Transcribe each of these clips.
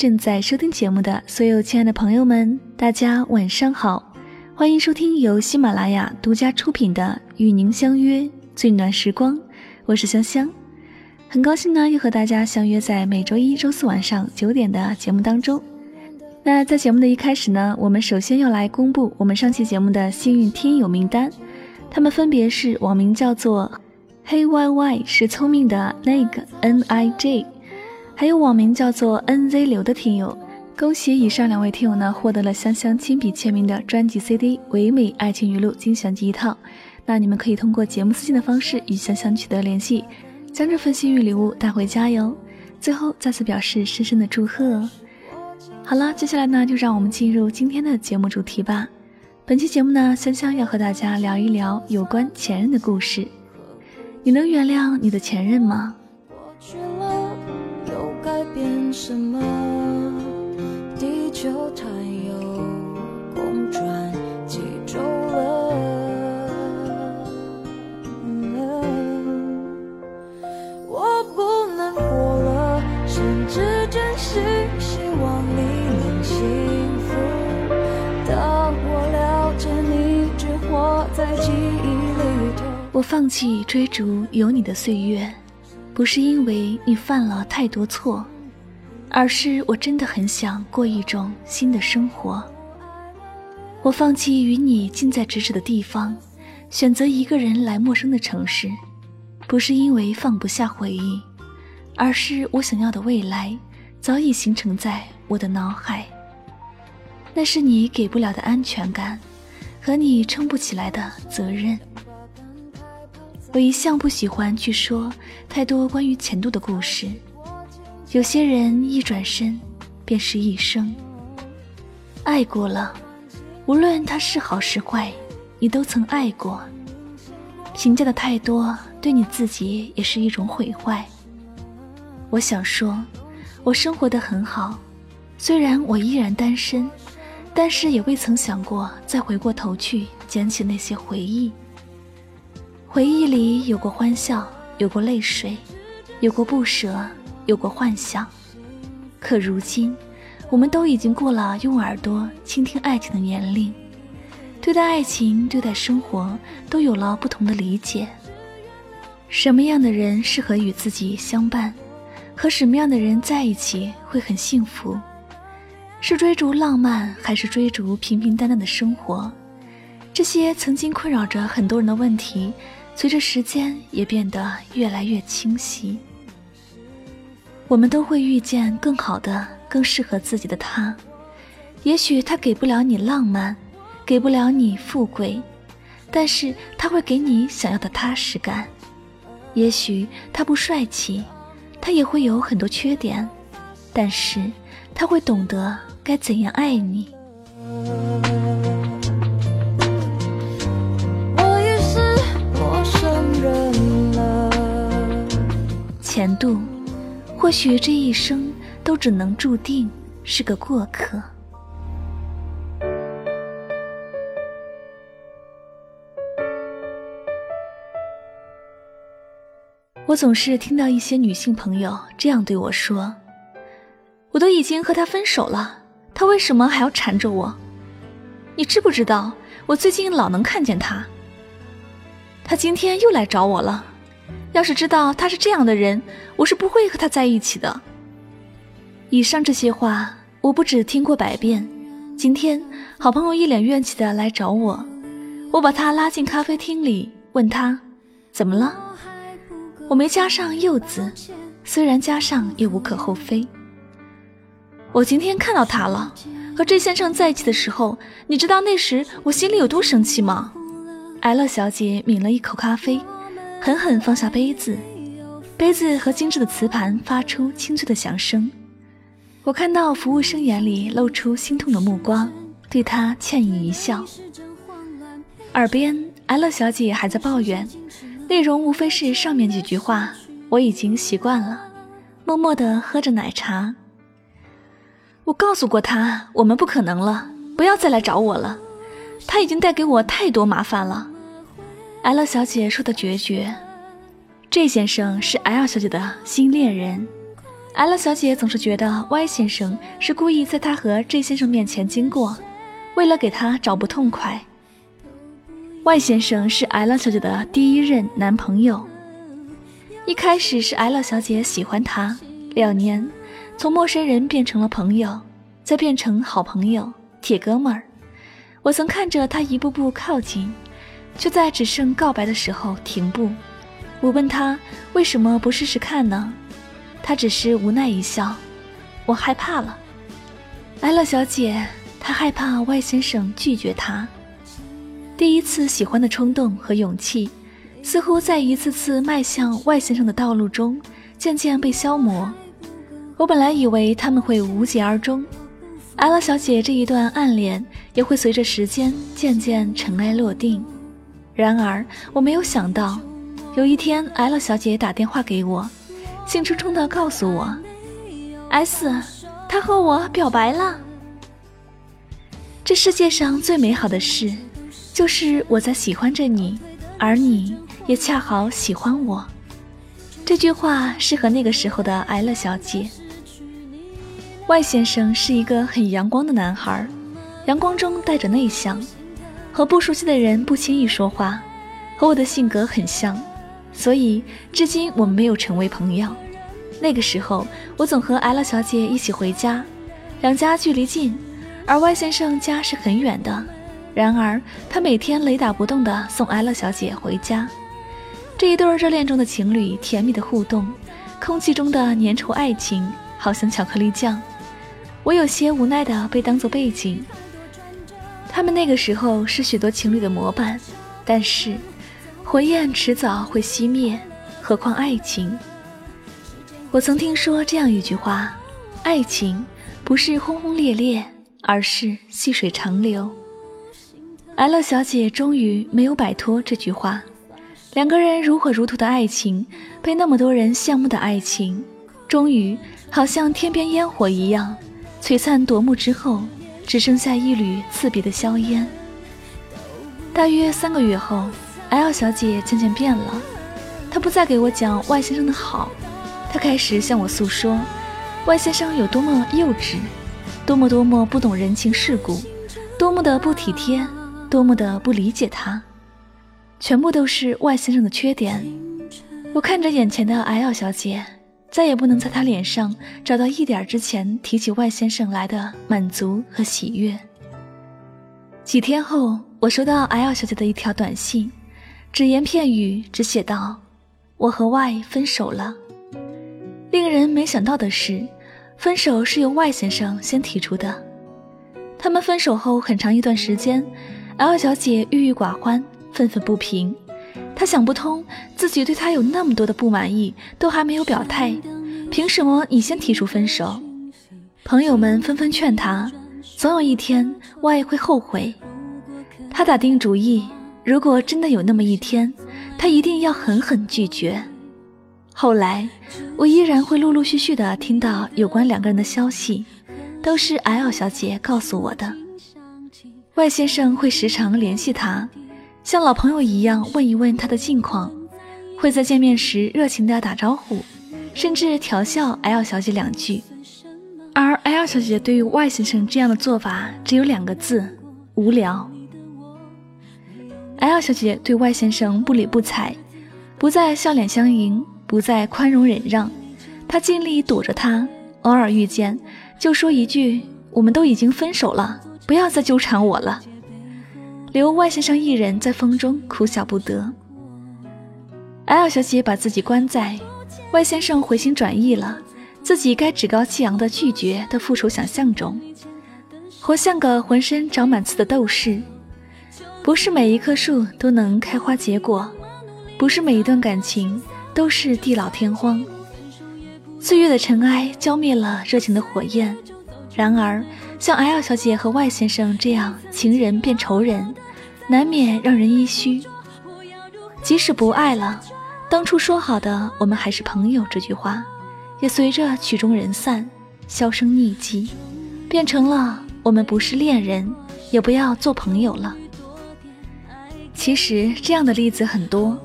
正在收听节目的所有亲爱的朋友们，大家晚上好，欢迎收听由喜马拉雅独家出品的《与您相约最暖时光》，我是香香，很高兴呢又和大家相约在每周一周四晚上九点的节目当中。那在节目的一开始呢，我们首先要来公布我们上期节目的幸运听友名单，他们分别是网名叫做黑 Y Y 是聪明的那个 N I J。还有网名叫做 NZ 流的听友，恭喜以上两位听友呢获得了香香亲笔签名的专辑 CD《唯美爱情语录精选集》一套。那你们可以通过节目私信的方式与香香取得联系，将这份幸运礼物带回家哟。最后再次表示深深的祝贺。好了，接下来呢就让我们进入今天的节目主题吧。本期节目呢，香香要和大家聊一聊有关前任的故事。你能原谅你的前任吗？什么？地球它又公转几周了？我不能活了，甚至真心希望你能幸福。当我了解你只活在记忆里头，我放弃追逐有你的岁月，不是因为你犯了太多错。而是我真的很想过一种新的生活。我放弃与你近在咫尺的地方，选择一个人来陌生的城市，不是因为放不下回忆，而是我想要的未来早已形成在我的脑海。那是你给不了的安全感，和你撑不起来的责任。我一向不喜欢去说太多关于前度的故事。有些人一转身，便是一生。爱过了，无论他是好是坏，你都曾爱过。评价的太多，对你自己也是一种毁坏。我想说，我生活的很好，虽然我依然单身，但是也未曾想过再回过头去捡起那些回忆。回忆里有过欢笑，有过泪水，有过不舍。有过幻想，可如今，我们都已经过了用耳朵倾听爱情的年龄，对待爱情、对待生活都有了不同的理解。什么样的人适合与自己相伴？和什么样的人在一起会很幸福？是追逐浪漫，还是追逐平平淡淡的生活？这些曾经困扰着很多人的问题，随着时间也变得越来越清晰。我们都会遇见更好的、更适合自己的他。也许他给不了你浪漫，给不了你富贵，但是他会给你想要的踏实感。也许他不帅气，他也会有很多缺点，但是他会懂得该怎样爱你。我也是陌生人了。前度。或许这一生都只能注定是个过客。我总是听到一些女性朋友这样对我说：“我都已经和他分手了，他为什么还要缠着我？你知不知道，我最近老能看见他。他今天又来找我了。”要是知道他是这样的人，我是不会和他在一起的。以上这些话，我不止听过百遍。今天，好朋友一脸怨气的来找我，我把他拉进咖啡厅里，问他怎么了。我没加上“柚子”，虽然加上也无可厚非。我今天看到他了，和这先生在一起的时候，你知道那时我心里有多生气吗？艾乐小姐抿了一口咖啡。狠狠放下杯子，杯子和精致的瓷盘发出清脆的响声。我看到服务生眼里露出心痛的目光，对他歉意一笑。耳边，艾乐小姐还在抱怨，内容无非是上面几句话。我已经习惯了，默默地喝着奶茶。我告诉过他，我们不可能了，不要再来找我了。他已经带给我太多麻烦了。L 小姐说的决绝，这先生是 L 小姐的新恋人，L 小姐总是觉得 Y 先生是故意在她和 J 先生面前经过，为了给她找不痛快。Y 先生是 L 小姐的第一任男朋友。一开始是 L 小姐喜欢他，两年，从陌生人变成了朋友，再变成好朋友、铁哥们儿。我曾看着他一步步靠近，却在只剩告白的时候停步。我问他为什么不试试看呢？他只是无奈一笑。我害怕了艾乐小姐，她害怕外先生拒绝她。第一次喜欢的冲动和勇气，似乎在一次次迈向外先生的道路中渐渐被消磨。我本来以为他们会无疾而终艾乐小姐这一段暗恋也会随着时间渐渐尘埃落定。然而，我没有想到。有一天，L 小姐打电话给我，兴冲冲地告诉我：“S，他和我表白了。这世界上最美好的事，就是我在喜欢着你，而你也恰好喜欢我。”这句话适合那个时候的 L 小姐。Y 先生是一个很阳光的男孩，阳光中带着内向，和不熟悉的人不轻易说话，和我的性格很像。所以，至今我们没有成为朋友。那个时候，我总和 L 小姐一起回家，两家距离近，而 Y 先生家是很远的。然而，他每天雷打不动地送 L 小姐回家。这一对热恋中的情侣甜蜜的互动，空气中的粘稠爱情，好像巧克力酱。我有些无奈地被当作背景。他们那个时候是许多情侣的模板，但是。火焰迟早会熄灭，何况爱情？我曾听说这样一句话：爱情不是轰轰烈烈，而是细水长流。L 小姐终于没有摆脱这句话。两个人如火如荼的爱情，被那么多人羡慕的爱情，终于好像天边烟火一样，璀璨夺目之后，只剩下一缕刺鼻的硝烟。大约三个月后。L 小姐渐渐变了，她不再给我讲外先生的好，她开始向我诉说外先生有多么幼稚，多么多么不懂人情世故，多么的不体贴，多么的不理解她，全部都是外先生的缺点。我看着眼前的 L 小姐，再也不能在她脸上找到一点之前提起 Y 先生来的满足和喜悦。几天后，我收到 L 小姐的一条短信。只言片语，只写道：“我和 Y 分手了。”令人没想到的是，分手是由 Y 先生先提出的。他们分手后很长一段时间，L 小姐郁郁寡欢，愤愤不平。他想不通，自己对他有那么多的不满意，都还没有表态，凭什么你先提出分手？朋友们纷纷劝他，总有一天 Y 会后悔。他打定主意。如果真的有那么一天，他一定要狠狠拒绝。后来，我依然会陆陆续续的听到有关两个人的消息，都是 L 小姐告诉我的。外先生会时常联系他，像老朋友一样问一问他的近况，会在见面时热情的打招呼，甚至调笑 L 小姐两句。而 L 小姐对于外先生这样的做法，只有两个字：无聊。L 小姐对 Y 先生不理不睬，不再笑脸相迎，不再宽容忍让。她尽力躲着他，偶尔遇见就说一句：“我们都已经分手了，不要再纠缠我了。”留外先生一人在风中哭笑不得。L 小姐把自己关在外先生回心转意了，自己该趾高气扬的拒绝的复仇想象中，活像个浑身长满刺的斗士。不是每一棵树都能开花结果，不是每一段感情都是地老天荒。岁月的尘埃浇灭了热情的火焰。然而，像 L 小姐和 Y 先生这样情人变仇人，难免让人唏嘘。即使不爱了，当初说好的“我们还是朋友”这句话，也随着曲终人散，销声匿迹，变成了“我们不是恋人，也不要做朋友了”。其实这样的例子很多，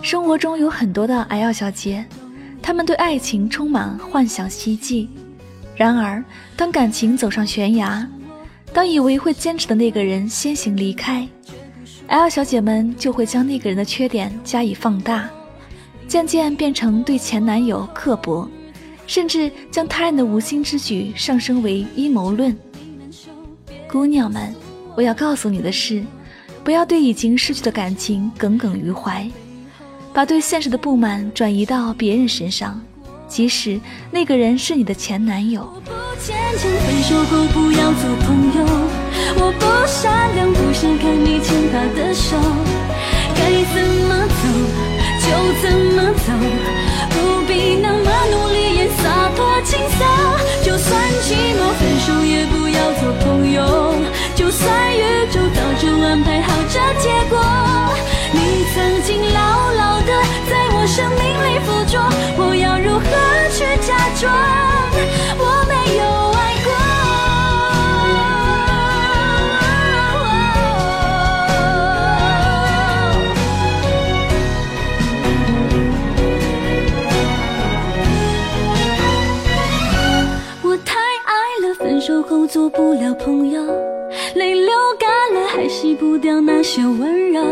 生活中有很多的 L 小姐，她们对爱情充满幻想希冀。然而，当感情走上悬崖，当以为会坚持的那个人先行离开，L 小姐们就会将那个人的缺点加以放大，渐渐变成对前男友刻薄，甚至将他人的无心之举上升为阴谋论。姑娘们，我要告诉你的是，不要对已经失去的感情耿耿于怀，把对现实的不满转移到别人身上。即使那个人是你的前男友。我不坚强，分手后不要做朋友。我不善良，不想看你牵他的手。该怎么走就怎么走，不必那么努力演洒脱轻松。就算寂寞，分手也不要做朋友。就算宇宙早就安排好这结果，你曾经牢牢的在我生命装我没有爱过？我太爱了，分手后做不了朋友。泪流干了，还洗不掉那些温柔。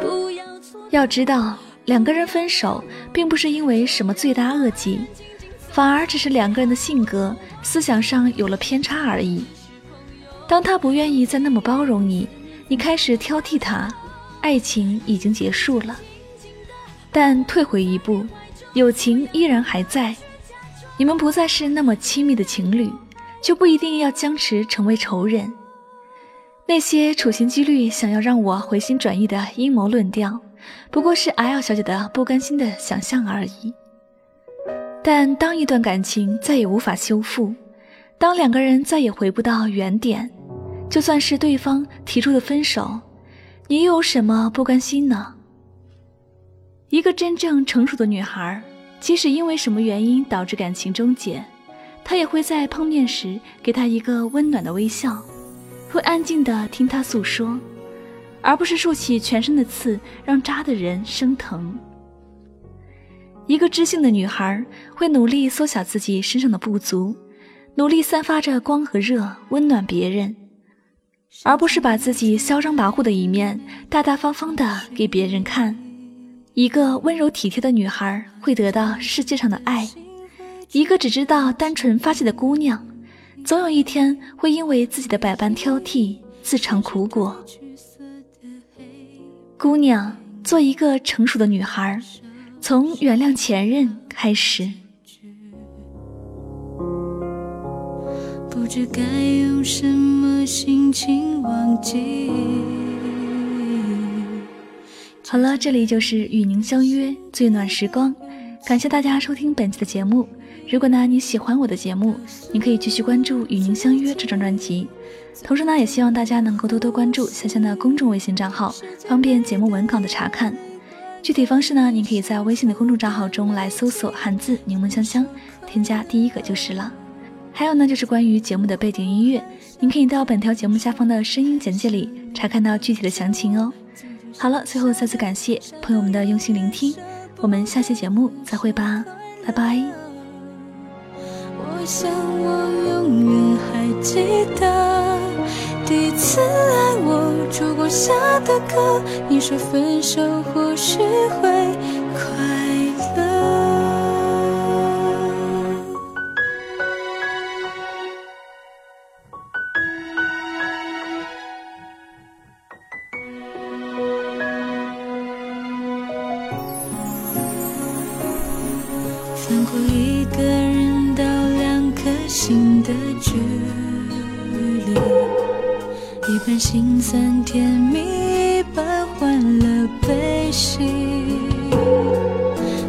不要要知道，两个人分手，并不是因为什么罪大恶极，反而只是两个人的性格、思想上有了偏差而已。当他不愿意再那么包容你，你开始挑剔他，爱情已经结束了。但退回一步，友情依然还在，你们不再是那么亲密的情侣，就不一定要僵持成为仇人。那些处心积虑想要让我回心转意的阴谋论调，不过是 L 小姐的不甘心的想象而已。但当一段感情再也无法修复，当两个人再也回不到原点，就算是对方提出的分手，你又有什么不甘心呢？一个真正成熟的女孩，即使因为什么原因导致感情终结，她也会在碰面时给他一个温暖的微笑。会安静的听他诉说，而不是竖起全身的刺，让扎的人生疼。一个知性的女孩会努力缩小自己身上的不足，努力散发着光和热，温暖别人，而不是把自己嚣张跋扈的一面大大方方的给别人看。一个温柔体贴的女孩会得到世界上的爱，一个只知道单纯发泄的姑娘。总有一天会因为自己的百般挑剔自尝苦果。姑娘，做一个成熟的女孩，从原谅前任开始。不知该用什么心情忘记。好了，这里就是与您相约最暖时光，感谢大家收听本期的节目。如果呢你喜欢我的节目，你可以继续关注《与您相约》这张专辑。同时呢，也希望大家能够多多关注香香的公众微信账号，方便节目文稿的查看。具体方式呢，您可以在微信的公众账号中来搜索汉字“柠檬香香”，添加第一个就是了。还有呢，就是关于节目的背景音乐，您可以到本条节目下方的声音简介里查看到具体的详情哦。好了，最后再次感谢朋友们的用心聆听，我们下期节目再会吧，拜拜。想我永远还记得第一次爱我烛光下的，你说分手或许会快乐。翻过一个人到两颗心的距离，一半心酸甜蜜，一半欢乐心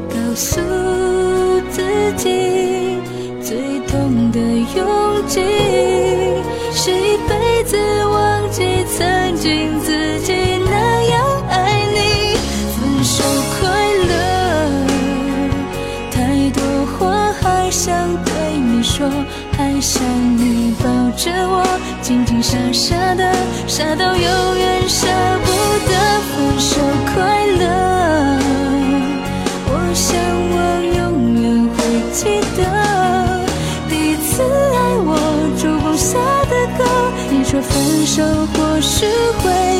告诉自己最痛的勇气，是一辈子忘记曾经自己那样爱你，分手快乐，太多话还想对你说，还想你抱着我，静静傻傻的，傻到永远想。的分手快乐。我想我永远会。记得第一次爱我烛光下的歌。你说分手或许会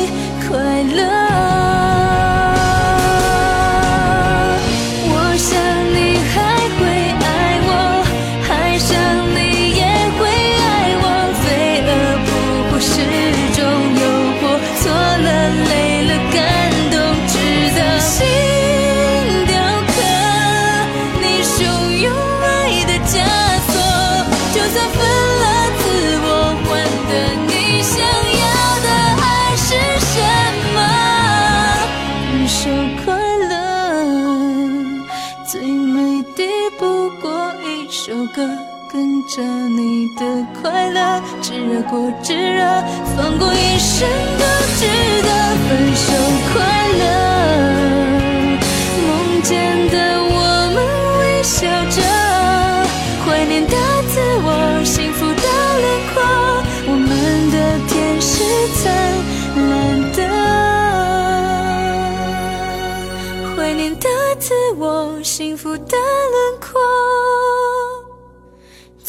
抵不过一首歌，跟着你的快乐，炙热过炙热，放过一生都值得。分手快乐，梦见的我们微笑着，怀念的自我，幸福的轮廓，我们的天使灿烂的，怀念的自我，幸福的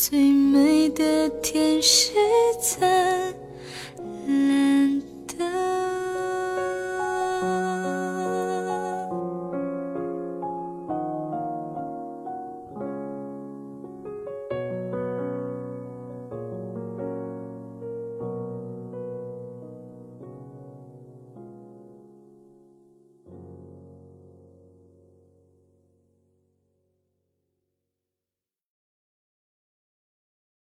最美的天使在。